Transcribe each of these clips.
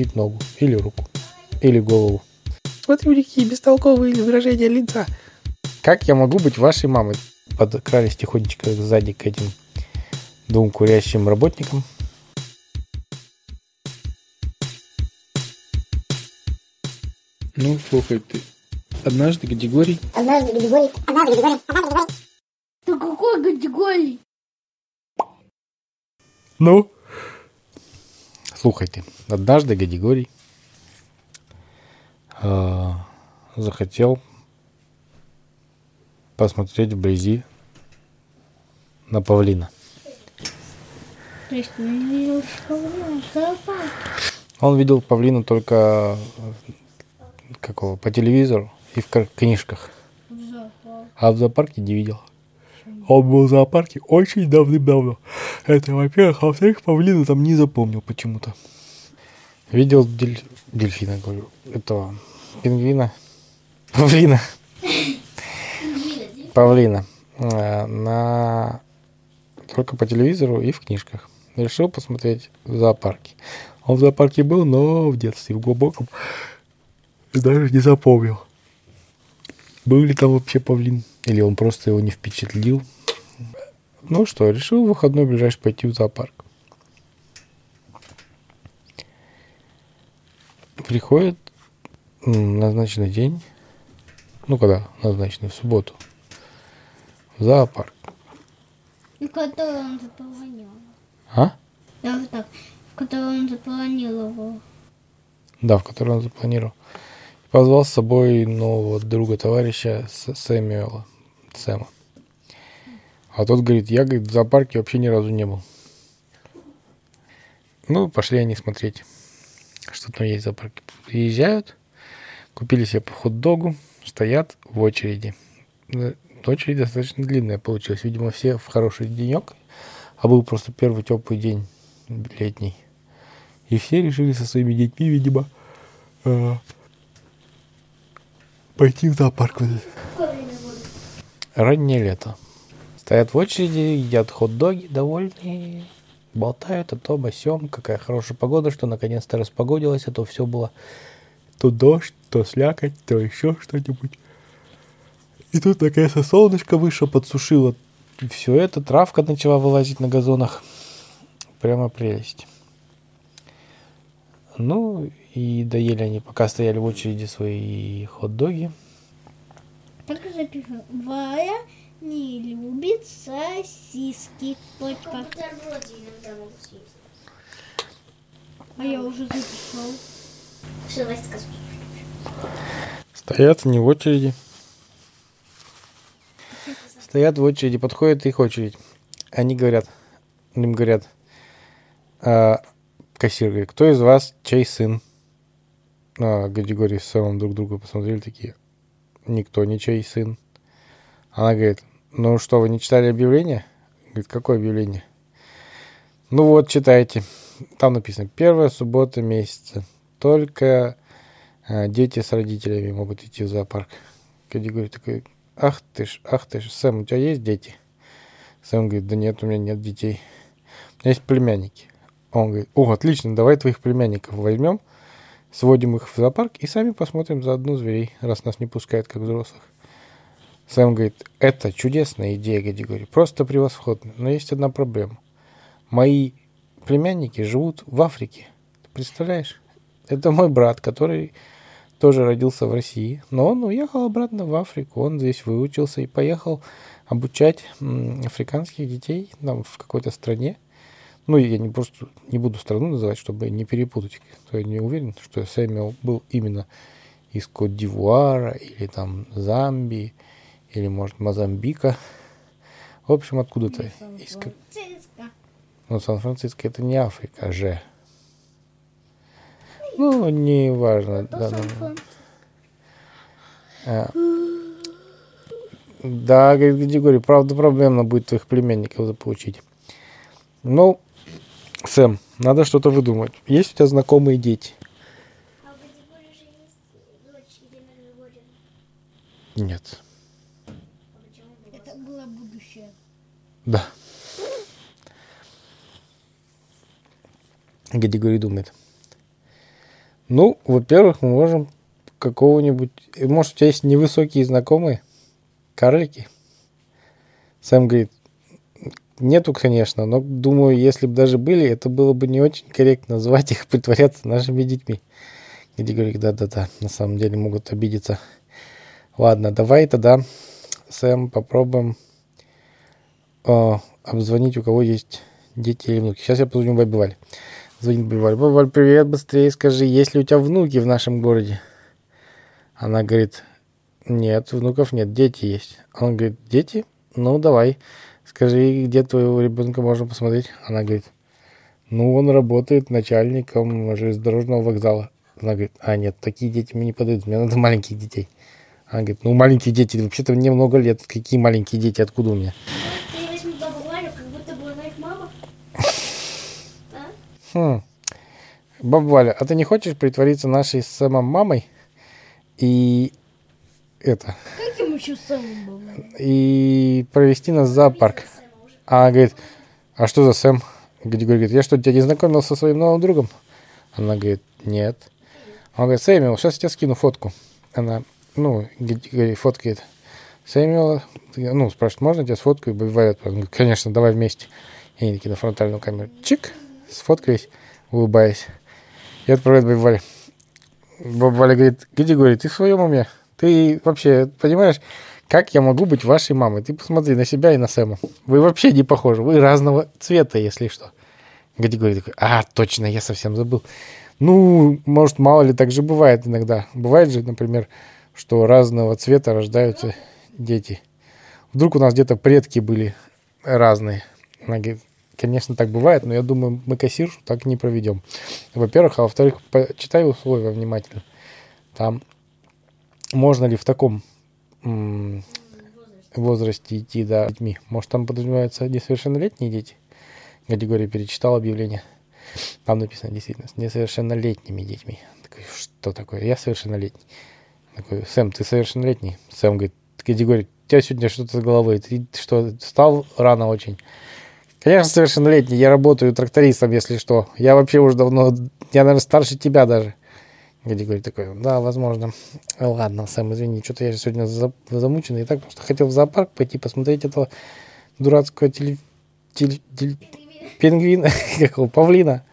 откусить ногу или руку или голову. Смотри, какие бестолковые выражения лица. Как я могу быть вашей мамой? Подкрались тихонечко сзади к этим двум курящим работникам. Ну, слушай, ты однажды категорий... Однажды категорий... Однажды категорий... Однажды категорий... Да какой категории? Ну? Слухайте, однажды Гадигорий э, захотел посмотреть вблизи на павлина. Ну. Он видел павлина только э, какого, по телевизору и в книжках, а в зоопарке не видел. Он был в зоопарке очень давным-давно. Это, во-первых, а во-вторых, павлина там не запомнил почему-то. Видел дель- дельфина, говорю, этого пингвина, павлина, павлина э, на только по телевизору и в книжках. Решил посмотреть в зоопарке. Он в зоопарке был, но в детстве, в глубоком, даже не запомнил. Был ли там вообще павлин? Или он просто его не впечатлил? Ну что, решил в выходной ближайший пойти в зоопарк. Приходит назначенный день, ну когда назначенный, в субботу, в зоопарк. И который он заполонил. А? Даже так, в который он запланировал. Да, в который он запланировал. Позвал с собой нового друга, товарища Сэмюэла, Сэма. А тот говорит, я, говорит, в зоопарке вообще ни разу не был. Ну, пошли они смотреть, что там есть в зоопарке. Приезжают, купили себе по хот-догу, стоят в очереди. Э, Очередь достаточно длинная получилась. Видимо, все в хороший денек, а был просто первый теплый день летний. И все решили со своими детьми, видимо, э, пойти в зоопарк. Раннее лето. Стоят в очереди, едят хот-доги, довольные, болтают о том, о сём, какая хорошая погода, что наконец-то распогодилось, а то все было то дождь, то слякоть, то еще что-нибудь. И тут наконец-то солнышко вышло, подсушило все это, травка начала вылазить на газонах. Прямо прелесть. Ну, и доели они, пока стояли в очереди свои хот-доги. Запишу. Варя не любит сосиски. Точка. А я уже записал. Что, давай скажу. Стоят они в очереди. Стоят в очереди, подходит их очередь. Они говорят, им говорят, а, кассир говорит, кто из вас чей сын? А, Гадигорий с Сэмом друг друга посмотрели такие, никто не чей сын. Она говорит, ну что, вы не читали объявление? Говорит, какое объявление? Ну вот, читайте. Там написано, первая суббота месяца. Только а, дети с родителями могут идти в зоопарк. Гадигорий такой, ах ты ж, ах ты ж, Сэм, у тебя есть дети? Сэм говорит, да нет, у меня нет детей. У меня есть племянники. Он говорит, о, отлично, давай твоих племянников возьмем, сводим их в зоопарк и сами посмотрим за одну зверей, раз нас не пускают как взрослых. Сэм говорит, это чудесная идея, Гадигорий, просто превосходно, но есть одна проблема. Мои племянники живут в Африке, ты представляешь? Это мой брат, который тоже родился в России, но он уехал обратно в Африку, он здесь выучился и поехал обучать африканских детей там, в какой-то стране. Ну, я не просто не буду страну называть, чтобы не перепутать. То я не уверен, что Сэмюэл был именно из Кот-Дивуара или там Замбии, или, может, Мозамбика. В общем, откуда-то. Из... Ну, Сан-Франциско это не Африка же. Ну, не важно. Да, ну, а. Да, говорит Григорий, правда проблемно будет твоих племянников заполучить. Ну, Сэм, надо что-то выдумать. Есть у тебя знакомые дети? Нет. Это было будущее. Да. Григорий думает. Ну, во-первых, мы можем какого-нибудь... Может, у тебя есть невысокие знакомые? Карлики? Сэм говорит, нету, конечно, но думаю, если бы даже были, это было бы не очень корректно звать их притворяться нашими детьми. Говорит, да-да-да, на самом деле могут обидеться. Ладно, давай тогда, Сэм, попробуем э, обзвонить, у кого есть дети или внуки. Сейчас я позвоню Бабе Вале. Звонит Бабе Вале. Баба Валь, привет, быстрее скажи, есть ли у тебя внуки в нашем городе? Она говорит, нет, внуков нет, дети есть. Он говорит, дети? Ну, давай, скажи, где твоего ребенка можно посмотреть? Она говорит, ну, он работает начальником железнодорожного вокзала. Она говорит, а нет, такие дети мне не подойдут, мне надо маленьких детей. Она говорит, ну, маленькие дети, вообще-то мне много лет, какие маленькие дети, откуда у меня? А? Хм. Баба Валя, а ты не хочешь притвориться нашей с Сэмом мамой и это, и провести нас в зоопарк? А она говорит, а что за Сэм? Григорий говорит, я что, тебя не знакомил со своим новым другом? Она говорит, нет. Он говорит, Сэмюэл, сейчас я тебе скину фотку. Она, ну, Григорий фоткает Сэмюэла, ну, спрашивает, можно я тебя сфоткаю? Валя, он говорит, конечно, давай вместе. И они такие на фронтальную камеру, чик, сфоткались, улыбаясь. И отправляет Вале. Баба Валя говорит, Григорий, ты в своем уме? Ты вообще понимаешь, как я могу быть вашей мамой? Ты посмотри на себя и на Сэма. Вы вообще не похожи. Вы разного цвета, если что. Григорий такой, а, точно, я совсем забыл. Ну, может, мало ли, так же бывает иногда. Бывает же, например, что разного цвета рождаются дети. Вдруг у нас где-то предки были разные. Она говорит, конечно, так бывает, но я думаю, мы кассиршу так не проведем. Во-первых, а во-вторых, почитай условия внимательно. Там можно ли в таком возрасте идти да, детьми? Может, там подразумеваются несовершеннолетние дети? Категория перечитал объявление. Там написано действительно с несовершеннолетними детьми. Такой, что такое? Я совершеннолетний. Такой, Сэм, ты совершеннолетний? Сэм говорит, категория, у тебя сегодня что-то с головой. Ты что, встал рано очень? Конечно, совершеннолетний. Я работаю трактористом, если что. Я вообще уже давно, я, наверное, старше тебя даже. Григорий такой, да, возможно. Ладно, Сэм, извини, что-то я сегодня за- замученный. И так просто хотел в зоопарк пойти посмотреть этого дурацкого теле... теле- теле- пингвина, какого, павлина.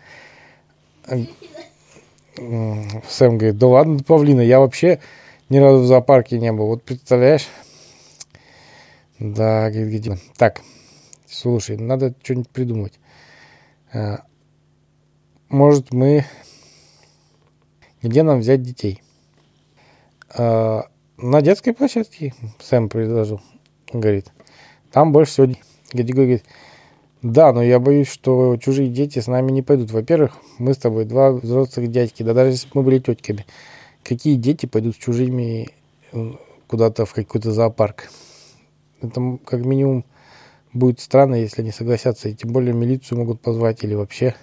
Сэм говорит, да ладно, павлина, я вообще ни разу в зоопарке не был. Вот представляешь? Да, говорит, где? Так, слушай, надо что-нибудь придумать. А, Может, мы... Где нам взять детей? А, На детской площадке, Сэм предложил. Говорит, там больше всего... Григорий говорит, да, но я боюсь, что чужие дети с нами не пойдут. Во-первых, мы с тобой два взрослых дядьки, да даже если бы мы были тетками. Какие дети пойдут с чужими э, куда-то в какой-то зоопарк? Это как минимум будет странно, если они согласятся. И тем более милицию могут позвать или вообще.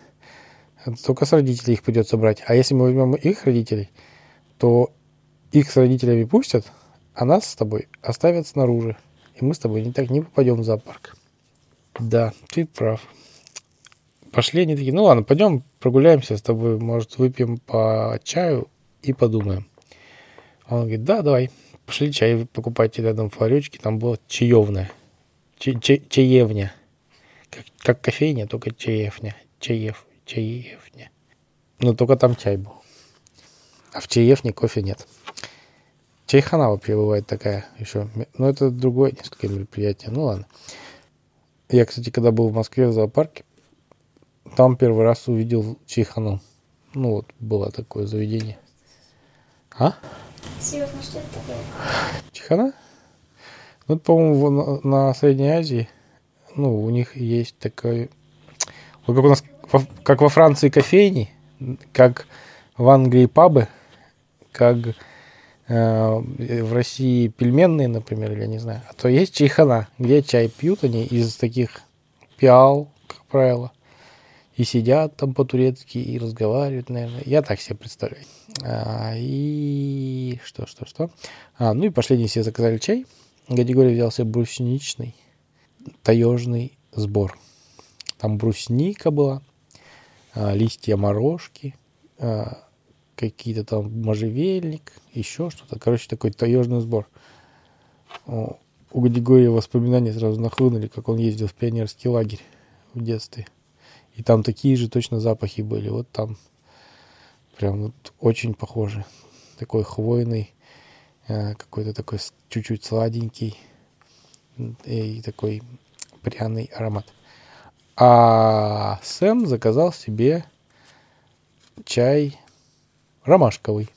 Только с родителей их придется брать. А если мы возьмем их родителей, то их с родителями пустят, а нас с тобой оставят снаружи. И мы с тобой не так не попадем в зоопарк. Да, ты прав. Пошли они такие, ну ладно, пойдем прогуляемся с тобой, может, выпьем по чаю и подумаем. Он говорит, да, давай. Пошли чай покупайте рядом в ларечке, там было чаевная. Ча- ча- чаевня. Как, как кофейня, только чаевня. Чаев, чаевня. Но только там чай был. А в чаевне кофе нет. Чайхана вообще бывает такая еще. Но это другое несколько мероприятие. Ну ладно. Я, кстати, когда был в Москве в зоопарке, там первый раз увидел чайхану. Ну вот, было такое заведение. А? Серьезно, что это такое? Чайхана? Ну, это, по-моему, на, на Средней Азии. Ну, у них есть такой... Вот как у нас, как во Франции кофейни, как в Англии пабы, как э, в России пельменные, например, или не знаю. А то есть чайхана, где чай пьют они из таких пиал, как правило. И сидят там по-турецки, и разговаривают, наверное. Я так себе представляю. А, и что, что, что? А, ну и последний все заказали чай. Категория взял себе брусничный таежный сбор. Там брусника была, листья морожки, а, какие-то там можжевельник, еще что-то. Короче, такой таежный сбор. У Григория воспоминания сразу нахлынули, как он ездил в пионерский лагерь в детстве. И там такие же точно запахи были. Вот там прям вот очень похоже. Такой хвойный, э, какой-то такой чуть-чуть сладенький и такой пряный аромат. А Сэм заказал себе чай ромашковый.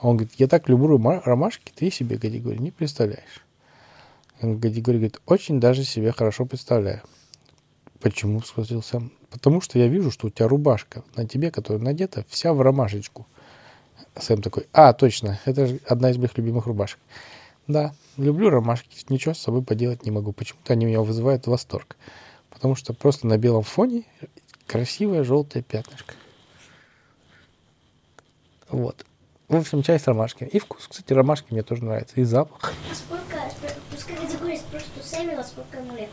Он говорит, я так люблю рома- ромашки, ты себе, Гадигорий, не представляешь. Гадигорий говорит, очень даже себе хорошо представляю. Почему, спросил Сэм. Потому что я вижу, что у тебя рубашка на тебе, которая надета, вся в ромашечку. Сэм такой, а, точно, это же одна из моих любимых рубашек. Да, люблю ромашки, ничего с собой поделать не могу. Почему-то они меня вызывают восторг. Потому что просто на белом фоне красивое желтое пятнышко. Вот. В общем, чай с ромашками. И вкус, кстати, ромашки мне тоже нравится. И запах. А сколько, пускай категория спросит у Сэмюэла, сколько ему лет.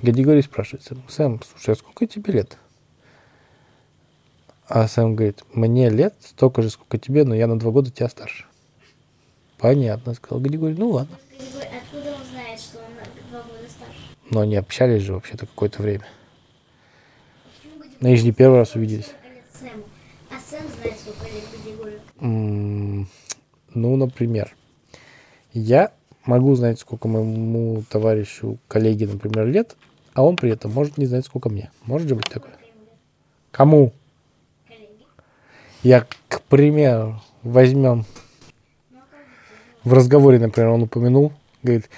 Гадигорий спрашивает Сэм, Сэм, слушай, а сколько тебе лет? А Сэм говорит, мне лет столько же, сколько тебе, но я на два года тебя старше. Понятно, сказал Гадигорий. Ну ладно. Категория, откуда он знает, что он на два года старше? Но они общались же вообще-то какое-то время. Гадигорий Ну, не первый раз увиделись. Ну, например, я могу знать, сколько моему товарищу, коллеге, например, лет, а он при этом может не знать, сколько мне. Может же быть такое? Кому? Я, к примеру, возьмем в разговоре, например, он упомянул, говорит,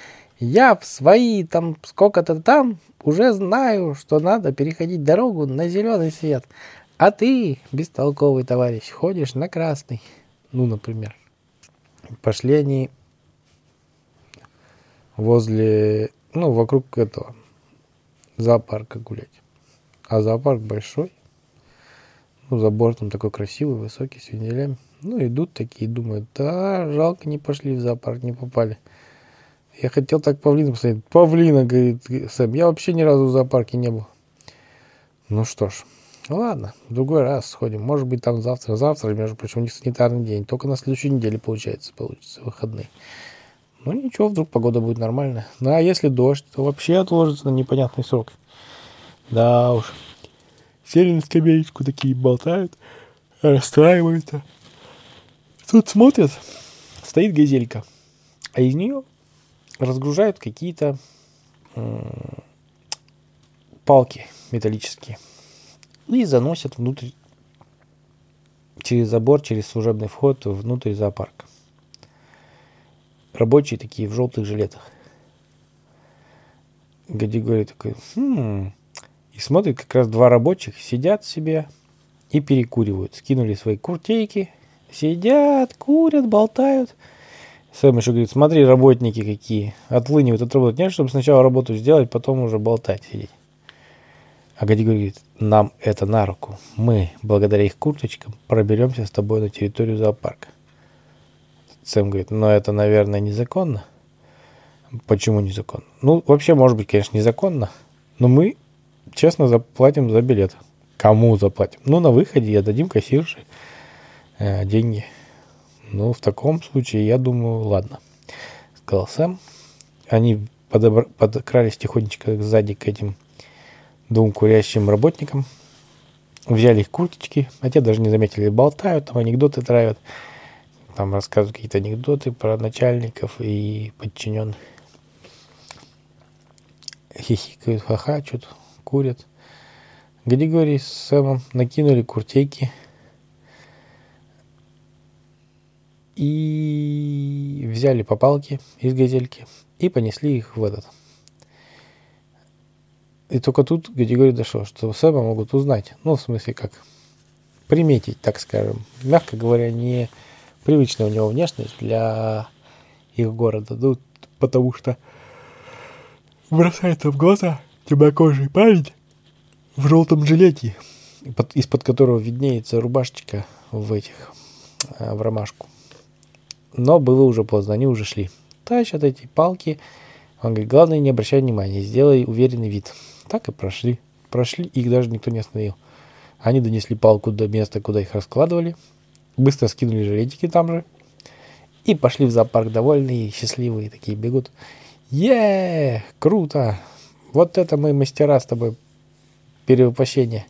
я в свои там сколько-то там уже знаю, что надо переходить дорогу на зеленый свет, а ты, бестолковый товарищ, ходишь на красный. Ну, например. Пошли они возле, ну, вокруг этого зоопарка гулять. А зоопарк большой. Ну, забор там такой красивый, высокий, с венелями. Ну, идут такие, думают, да, жалко, не пошли в зоопарк, не попали. Я хотел так павлина посмотреть. Павлина, говорит Сэм, я вообще ни разу в зоопарке не был. Ну что ж, ладно, в другой раз сходим. Может быть, там завтра. Завтра, между прочим, у них санитарный день. Только на следующей неделе, получается, получится выходные. Ну ничего, вдруг погода будет нормальная. Ну а если дождь, то вообще отложится на непонятный срок. Да уж. Сели на скамеечку, такие болтают, расстраиваются. Тут смотрят, стоит газелька, а из нее разгружают какие-то палки металлические и заносят внутрь через забор, через служебный вход внутрь зоопарка. Рабочие такие в желтых жилетах. Гадигорий такой, «Хм». и смотрит, как раз два рабочих сидят себе и перекуривают. Скинули свои куртейки, сидят, курят, болтают. Сэм еще говорит, смотри, работники какие, отлынивают от работы. Нет, чтобы сначала работу сделать, потом уже болтать сидеть. А Гадигорий говорит, нам это на руку. Мы, благодаря их курточкам, проберемся с тобой на территорию зоопарка. Сэм говорит, но это, наверное, незаконно. Почему незаконно? Ну, вообще, может быть, конечно, незаконно, но мы честно заплатим за билет. Кому заплатим? Ну, на выходе отдадим кассирше э, деньги. Ну, в таком случае, я думаю, ладно. Сказал Сэм. Они подобра- подкрались тихонечко сзади к этим двум курящим работникам. Взяли их курточки, а те даже не заметили, болтают, там анекдоты травят. Там рассказывают какие-то анекдоты про начальников и подчиненных. Хихикают, хахачут, курят. Григорий с Сэмом накинули куртейки и взяли по палке из газельки и понесли их в этот. И только тут Григорий дошел, что Сэма могут узнать. Ну, в смысле, как приметить, так скажем. Мягко говоря, не привычная у него внешность для их города. Ну, потому что бросается в глаза темнокожий парень в желтом жилете, под- из-под которого виднеется рубашечка в этих, э, в ромашку. Но было уже поздно, они уже шли. Тащат эти палки. Он говорит, главное не обращай внимания, сделай уверенный вид. Так и прошли. Прошли, их даже никто не остановил. Они донесли палку до места, куда их раскладывали. Быстро скинули жилетики там же. И пошли в зоопарк довольные, счастливые, такие бегут. е Круто! Вот это мы мастера с тобой перевоплощения.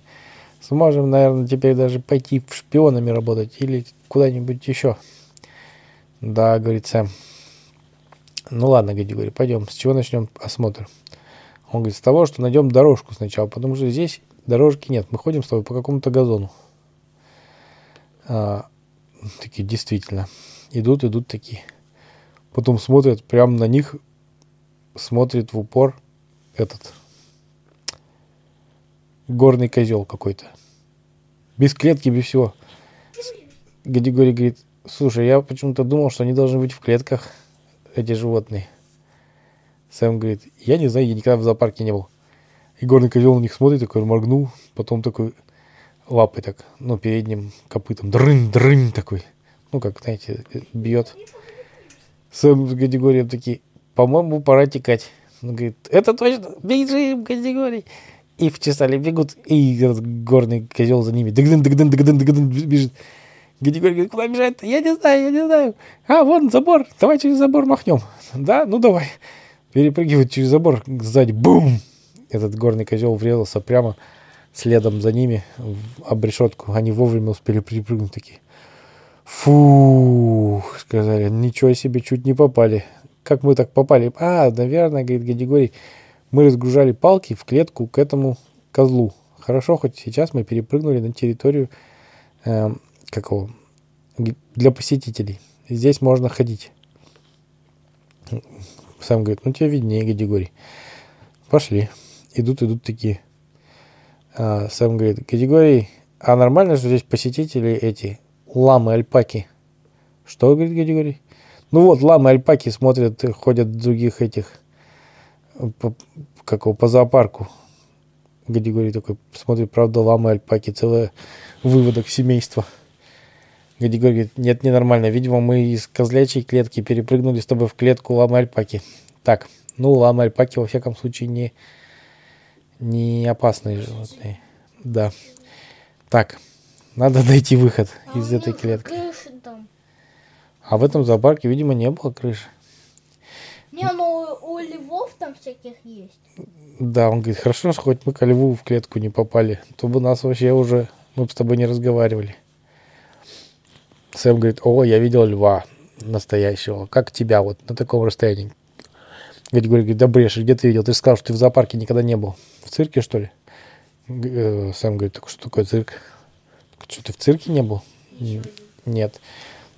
Сможем, наверное, теперь даже пойти в шпионами работать или куда-нибудь еще. Да, говорит. Ну ладно, говорю, пойдем. С чего начнем осмотр? Он говорит, с того, что найдем дорожку сначала, потому что здесь дорожки нет. Мы ходим с тобой по какому-то газону. А, такие, действительно. Идут, идут такие. Потом смотрят прямо на них, смотрит в упор этот горный козел какой-то. Без клетки, без всего. Гадигорий говорит, слушай, я почему-то думал, что они должны быть в клетках, эти животные. Сэм говорит, я не знаю, я никогда в зоопарке не был. И горный козел на них смотрит, такой моргнул, потом такой лапой так, ну, передним копытом, дрын, дрын такой. Ну, как, знаете, бьет. Сэм с Гадигорием такие, по-моему, пора текать. Он говорит, это точно, бежим, Гадигорий. И в чесали бегут, и этот горный козел за ними. Дыгдын, дыгдын, дыгдын, дыгдын, бежит. Гадигорий говорит, куда бежать-то? Я не знаю, я не знаю. А, вон забор, давай через забор махнем. Да, ну давай. Перепрыгивает через забор, сзади, бум! Этот горный козел врезался прямо следом за ними об решетку. Они вовремя успели перепрыгнуть такие. Фу, сказали, ничего себе, чуть не попали. Как мы так попали? А, наверное, говорит Гадигорий, мы разгружали палки в клетку к этому козлу. Хорошо, хоть сейчас мы перепрыгнули на территорию э, какого? Для посетителей. Здесь можно ходить. Сам говорит, ну тебе виднее, Гадигорий. Пошли. Идут, идут такие. А, Сэм говорит, Категорий, а нормально, что здесь посетители эти, ламы, альпаки? Что, говорит Категорий? Ну вот, ламы, альпаки смотрят, ходят других этих, по, как его, по зоопарку. Гадигорий такой смотрит, правда, ламы, альпаки, целое выводок семейства. Гадигорий говорит, нет, ненормально. Видимо, мы из козлячей клетки перепрыгнули с тобой в клетку ламы, альпаки. Так, ну, ламы, альпаки, во всяком случае, не, не опасные животные. Да. Так, надо найти выход А из у этой клетки. крыши там. А в этом зоопарке, видимо, не было крыши. Не, ну у львов там всяких есть. Да, он говорит, хорошо, что хоть мы ко льву в клетку не попали, то бы нас вообще уже, мы бы с тобой не разговаривали. Сэм говорит, о, я видел льва настоящего, как тебя вот на таком расстоянии. Говорит, говорит, да брешь, где ты видел? Ты же сказал, что ты в зоопарке никогда не был. В цирке, что ли? Э, Сэм говорит, так что такое цирк? Что, ты в цирке не был? Нет.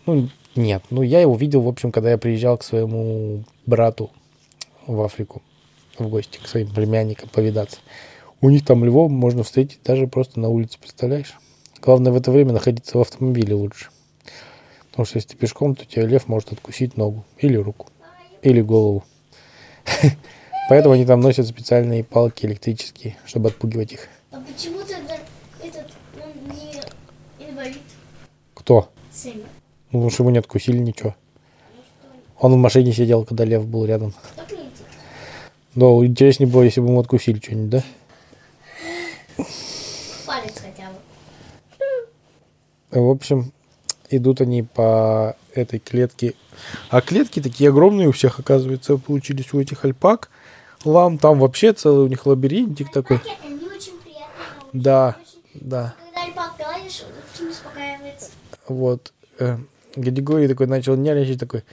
Ну, нет. Ну, я его видел, в общем, когда я приезжал к своему брату в Африку в гости к своим племянникам повидаться. У них там львов можно встретить даже просто на улице, представляешь? Главное в это время находиться в автомобиле лучше. Потому что если ты пешком, то тебе лев может откусить ногу или руку, или голову. Поэтому они там носят специальные палки электрические, чтобы отпугивать их. А почему тогда этот, он не инвалид? Кто? Сэмми. Ну, потому что его не откусили ничего. Он в машине сидел, когда лев был рядом. Да, интереснее было, если бы ему откусили что-нибудь, да? Палец хотя бы. В общем, идут они по этой клетке. А клетки такие огромные у всех, оказывается, получились у этих альпак. Лам, там вообще целый у них лабиринтик такой. Пакеты, они очень приятные. Да, Очень- да. Когда альпак гладишь, он очень успокаивается. Вот. Э, Гадигорий такой начал нервничать, такой,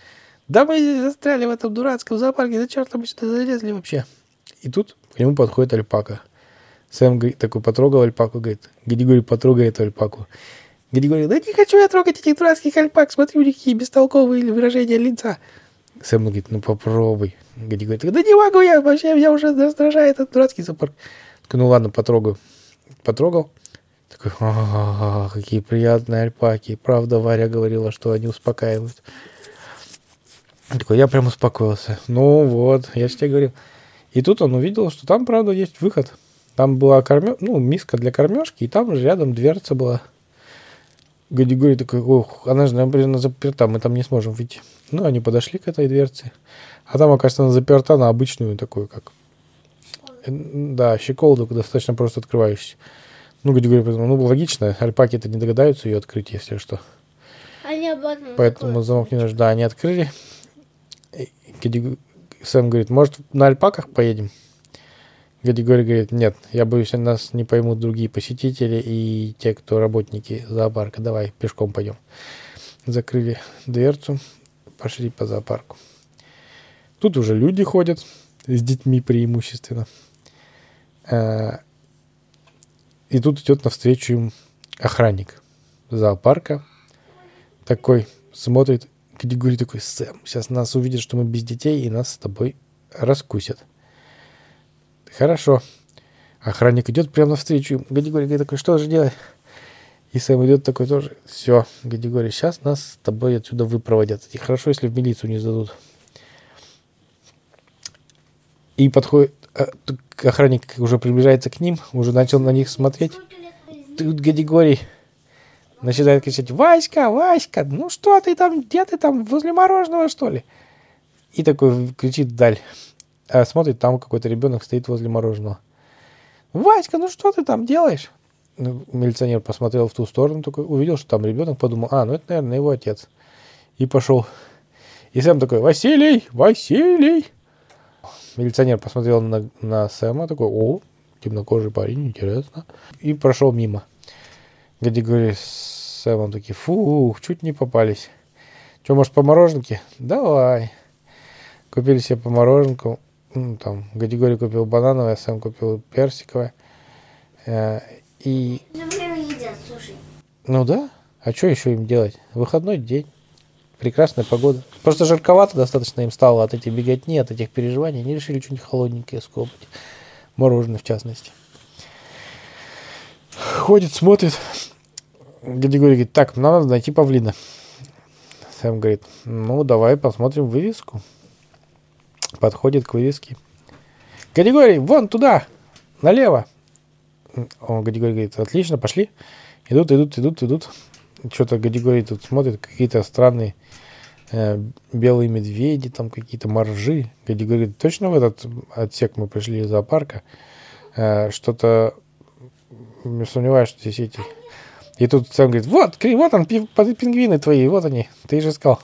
да мы здесь застряли в этом дурацком зоопарке, за черта мы сюда залезли вообще. И тут к нему подходит альпака. Сэм такой потрогал альпаку, говорит, Гадигорий, потрогай эту альпаку. Гадигорий, да не хочу я трогать этих дурацких альпак, смотри, у них какие бестолковые выражения лица. Сэм говорит, ну попробуй. Гадигорий, такой, да не могу я, вообще меня уже раздражает этот дурацкий. Такой, ну ладно, потрогаю. Потрогал. Такой, «А, какие приятные альпаки. Правда, Варя говорила, что они успокаивают. Такой, я прям успокоился. Ну вот, я же тебе говорил. И тут он увидел, что там, правда, есть выход. Там была корме... ну, миска для кормежки, и там же рядом дверца была. Гадигорий такой, ох, она же, наверное, заперта, мы там не сможем выйти. Ну, они подошли к этой дверце. А там, оказывается, она заперта на обычную такую, как... э, Да, щеколду, достаточно просто открывающуюся. Ну, Гади говорит, ну, логично, альпаки-то не догадаются ее открыть, если что. Они обратно Поэтому замок не нужен. Да, они открыли. И Гади- Сэм говорит, может, на альпаках поедем? Гадигорий говорит, нет, я боюсь, нас не поймут другие посетители и те, кто работники зоопарка. Давай, пешком пойдем. Закрыли дверцу, пошли по зоопарку. Тут уже люди ходят, с детьми преимущественно. А, И тут идет навстречу им охранник зоопарка. Такой смотрит, Гадигорий такой, Сэм, сейчас нас увидят, что мы без детей, и нас с тобой раскусят. Хорошо. Охранник идет прямо навстречу. Гадигорий такой, что же делать? И Сэм идет такой тоже. Все, Гадигорий, сейчас нас с тобой отсюда выпроводят. И хорошо, если в милицию не сдадут. И подходит, э, охранник уже приближается к ним, уже начал на них смотреть. Тут Гадигорий начинает кричать, Васька, Васька, ну что ты там, где ты там, возле мороженого, что ли? И такой кричит вдаль. А смотрит, там какой-то ребенок стоит возле мороженого. Васька, ну что ты там делаешь? Ну, милиционер посмотрел в ту сторону, такой, увидел, что там ребенок, подумал, а, ну это, наверное, его отец. И пошел. И Сэм такой, Василий, Василий. Милиционер посмотрел на, на Сэма, такой, о, темнокожий парень, интересно. И прошел мимо. Гади говорит с Сэмом такие, фух, чуть не попались. Че, может, по мороженке? Давай. Купили себе по мороженку. Ну, там, Гадигорий купил банановое, Сэм купил персиковое. Э, И, На время едят, слушай. ну да, а что еще им делать? Выходной день. Прекрасная погода. Просто жарковато достаточно им стало от этих беготни, от этих переживаний. Они решили что-нибудь холодненькое скопать. Мороженое, в частности. Ходит, смотрит. Григорий говорит, так, нам надо найти павлина. Сэм говорит, ну, давай посмотрим вывеску. Подходит к вывеске. Григорий, вон туда, налево. Он, Григорий говорит, отлично, пошли. Идут, идут, идут, идут. Что-то Гадигорий тут смотрит, какие-то странные э, белые медведи, там какие-то моржи. Гадигорий говорит, точно в этот отсек мы пришли из зоопарка? Э, что-то не сомневаюсь, что здесь эти... И тут сам говорит, вот, Кри, вот он, пи- пи- пингвины твои, вот они, ты же искал.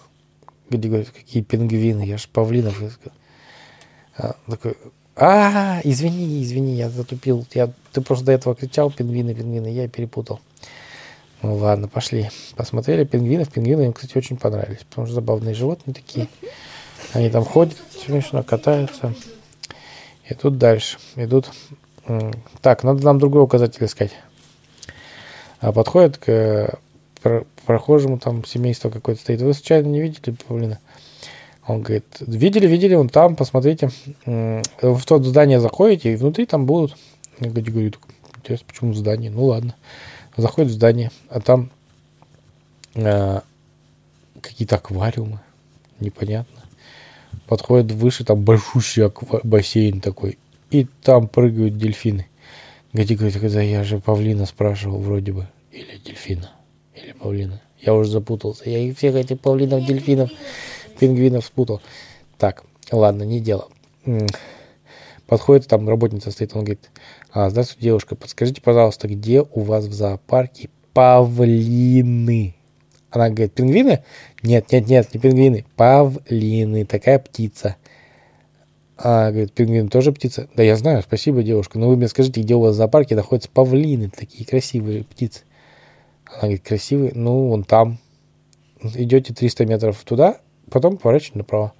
Гади говорит, какие пингвины, я же павлинов искал. А, такой, а, извини, извини, я затупил. Я, ты просто до этого кричал пингвины, пингвины, я перепутал. Ну ладно, пошли. Посмотрели пингвинов. Пингвины им, кстати, очень понравились, потому что забавные животные такие. Они там ходят, смешно катаются. И тут дальше. Идут. Так, надо нам другой указатель искать. А подходит к э, про- прохожему, там семейство какое-то стоит. Вы случайно не видели павлина? Он говорит, видели, видели, вон там, посмотрите. В то здание заходите, и внутри там будут. Я говорю, интересно, почему в здании? Ну ладно. Заходит в здание, а там э, какие-то аквариумы. Непонятно. Подходит выше, там большущий аква- бассейн такой. И там прыгают дельфины. Гади говорит, когда я же павлина спрашивал вроде бы. Или дельфина. Или павлина. Я уже запутался. Я их всех этих павлинов, дельфинов, пингвинов спутал. Так, ладно, не дело. Подходит, там работница стоит, он говорит, а, здравствуйте, девушка, подскажите, пожалуйста, где у вас в зоопарке павлины? Она говорит, пингвины? Нет, нет, нет, не пингвины, павлины, такая птица. А, говорит, пингвин тоже птица? Да я знаю, спасибо, девушка, но вы мне скажите, где у вас в зоопарке находятся павлины, такие красивые птицы? Она говорит, красивые, ну, вон там. Идете 300 метров туда, потом поворачивайте направо.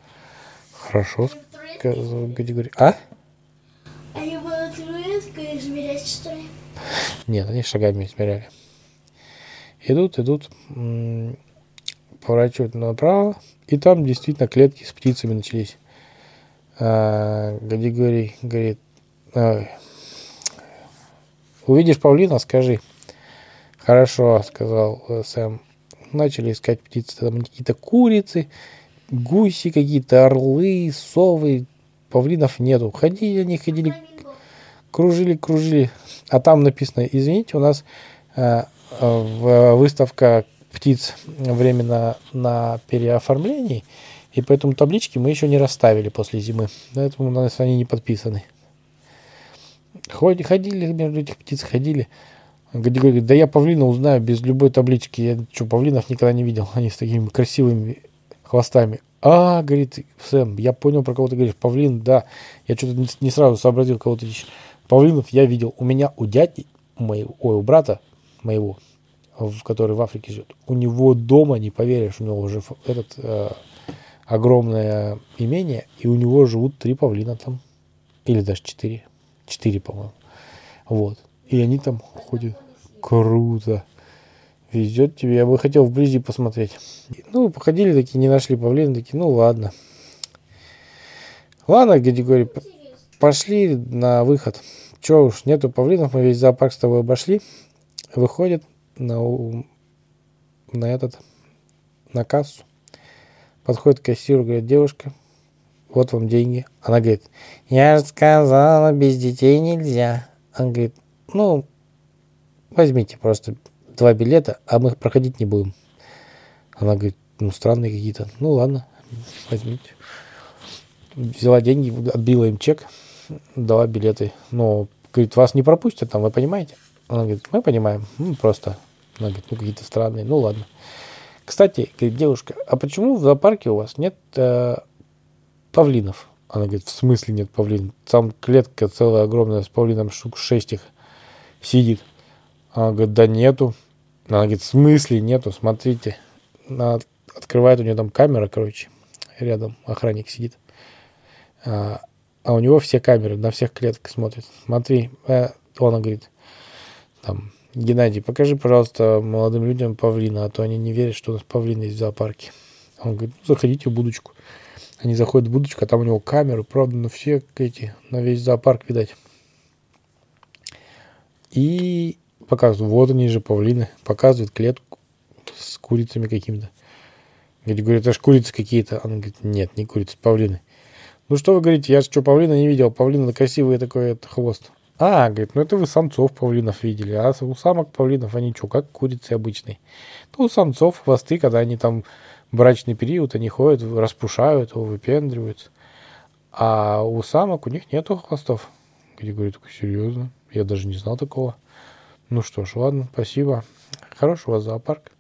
Хорошо, сказал Гадигорий. А? Они будут рыбкой измерять, что ли? Нет, они шагами измеряли. Идут, идут, поворачивают направо, и там действительно клетки с птицами начались. А, Гадигорий говорит, «Ой, увидишь павлина, скажи. Хорошо, сказал э, Сэм. Начали искать птицы, там какие-то курицы, гуси, какие-то орлы, совы, павлинов нету. Ходили они, ходили, кружили, кружили. А там написано, извините, у нас э, э, в- выставка птиц временно на переоформлении, и поэтому таблички мы еще не расставили после зимы. Поэтому у нас они не подписаны. Ходи- Ходили между этих птиц, ходили. Григорий говорит, да я павлина узнаю без любой таблички. Я что, павлинов никогда не видел. Они с такими красивыми хвостами. А, говорит Сэм, я понял, про кого ты говоришь. Павлин, да. Я что-то не, сразу сообразил, кого ты ищешь. Павлинов я видел. У меня, у дяди моего, ой, у брата моего, в, который в Африке живет, у него дома, не поверишь, у него уже этот э, огромное имение, и у него живут три павлина там. Или даже четыре. Четыре, по-моему. Вот. И они там ходят. Круто. Везет тебе. Я бы хотел вблизи посмотреть. Ну, походили такие, не нашли павлина, такие, ну ладно. Ладно, Григорий, пошли на выход. Че уж, нету павлинов, мы весь зоопарк с тобой обошли. Выходит на, на этот, на кассу. Подходит к кассиру, говорит, девушка, вот вам деньги. Она говорит, я же сказала, без детей нельзя. Он говорит, ну, возьмите просто два билета, а мы проходить не будем. Она говорит, ну, странные какие-то. Ну, ладно, возьмите. Взяла деньги, отбила им чек, дала билеты. Но, говорит, вас не пропустят там, вы понимаете? Она говорит, мы понимаем, ну, просто. Она говорит, ну, какие-то странные, ну, ладно. Кстати, говорит, девушка, а почему в зоопарке у вас нет э, павлинов? Она говорит, в смысле нет павлин? Там клетка целая огромная с павлином, штук шесть их сидит. Она говорит, да нету. Она говорит, в смысле нету, смотрите. Она от- открывает, у нее там камера, короче, рядом охранник сидит. А, а у него все камеры, на всех клетках смотрят. Смотри, э, она говорит, там, Геннадий, покажи, пожалуйста, молодым людям павлина, а то они не верят, что у нас павлин есть в зоопарке. Он говорит, ну, заходите в будочку. Они заходят в будочку, а там у него камеры, правда, на все эти, на весь зоопарк, видать. И показывают, вот они же, павлины. Показывают клетку с курицами какими-то. Говорит, это ж курицы какие-то. Она говорит, нет, не курицы, павлины. Ну что вы говорите, я же что, павлина не видел. Павлина красивый такой это, хвост. А, говорит, ну это вы самцов павлинов видели, а у самок павлинов они что, как курицы обычные. Ну, у самцов хвосты, когда они там брачный период, они ходят, распушают выпендриваются. А у самок у них нету хвостов. Где говорит, такой, серьезно? Я даже не знал такого. Ну что ж, ладно, спасибо. Хороший у вас зоопарк.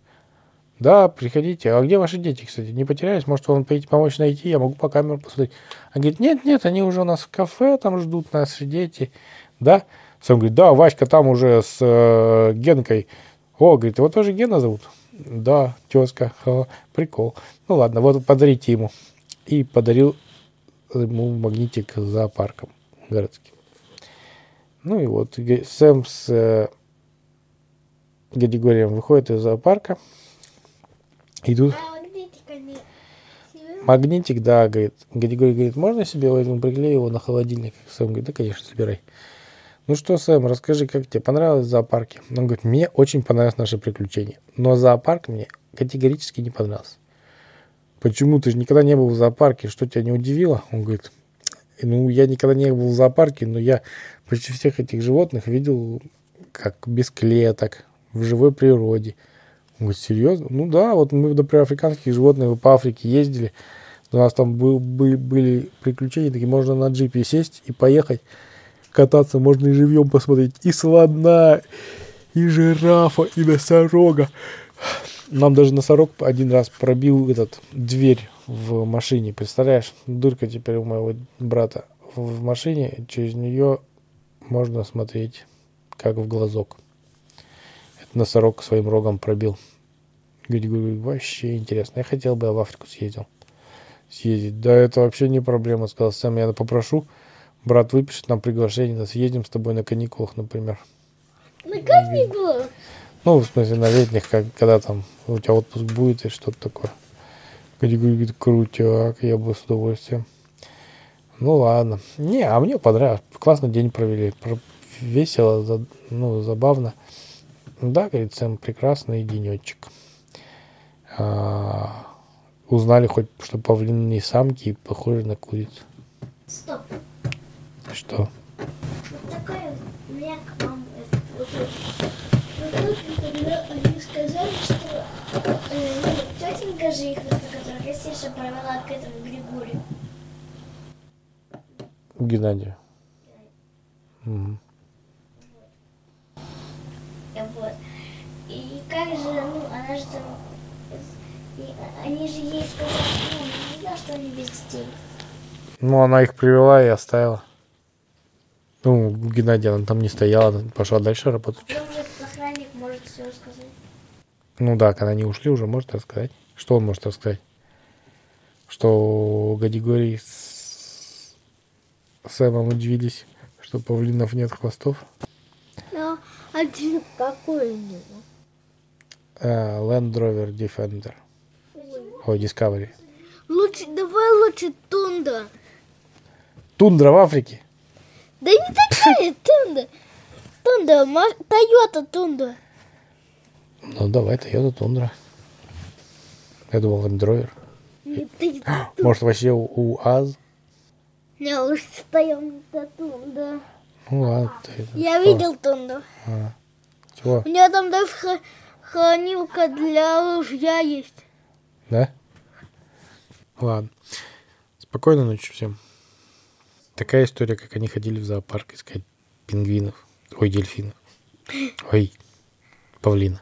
Да, приходите. А где ваши дети, кстати? Не потерялись? Может, вам помочь найти? Я могу по камеру посмотреть. А говорит, нет, нет, они уже у нас в кафе, там ждут наши дети. Да? Сам говорит, да, Васька там уже с э, Генкой. О, говорит, его тоже Гена зовут? Да, тезка. Ха, прикол. Ну ладно, вот подарите ему. И подарил ему магнитик с зоопарком городским. Ну и вот Сэм с э, Григорием выходит из зоопарка. Идут А магнитик да, говорит. Григорий говорит, можно себе возьму, приклею его на холодильник? Сэм говорит, да, конечно, собирай. Ну что, Сэм, расскажи, как тебе понравилось в зоопарке? Он говорит, мне очень понравилось наше приключение, но зоопарк мне категорически не понравился. Почему? Ты же никогда не был в зоопарке, что тебя не удивило? Он говорит, ну, я никогда не был в зоопарке, но я почти всех этих животных видел как без клеток, в живой природе. Он говорит, серьезно? Ну да, вот мы, например, африканских животных по Африке ездили, у нас там был, бы- были приключения, такие можно на джипе сесть и поехать кататься, можно и живьем посмотреть, и слона, и жирафа, и носорога. Нам даже носорог один раз пробил этот дверь в машине, представляешь? Дырка теперь у моего брата в машине, через нее можно смотреть, как в глазок. Носорог своим рогом пробил. Говорю, вообще интересно. Я хотел бы я в Африку съездил. Съездить. Да, это вообще не проблема, сказал Сэм. Я попрошу. Брат выпишет нам приглашение, да съездим с тобой на каникулах, например. На каникулах. Ну, в смысле, на летних, как, когда там у тебя отпуск будет и что-то такое. Говорит, крутяк, я бы с удовольствием. Ну ладно. Не, а мне понравилось. Классный день провели. Про- Весело, ну, забавно. Да, говорит Сэм, прекрасный денечек. А, узнали хоть, что павлины самки и похожи на куриц. Стоп. Что? Вот такая у меня к вам вот. Вот они сказали, что э, ну, тетенька же их, которая Кассирша провела к этому Григорию. Геннадию. Мгм. Я ну, она же там... и они же ей сказали, ну, не знаю, что они без детей. Ну, она их привела и оставила. Ну, Геннадия, она там не стояла, пошла дальше работать. Потом же этот охранник может все рассказать. Ну да, когда они ушли, уже может рассказать. Что он может рассказать? Что Гадигорий с Сэмом удивились, что павлинов нет хвостов. Ты какой у него? А, Land Rover Defender. Ой, Discovery. Лучше, давай лучше Тунда. Тундра в Африке. Да не такая Тунда. Тунда, Ма- Тойота Тунда. Ну, давай, Toyota Тундра. Я думал, Land Rover. Ты, Может, вообще УАЗ? не лучше стоим до Тунда. Ну ладно. ты Я что? видел Тунду. Чего? У нее там даже хра- хранилка для ружья есть. Да? Ладно. Спокойной ночи всем. Такая история, как они ходили в зоопарк искать пингвинов. Ой, дельфинов. Ой, павлина.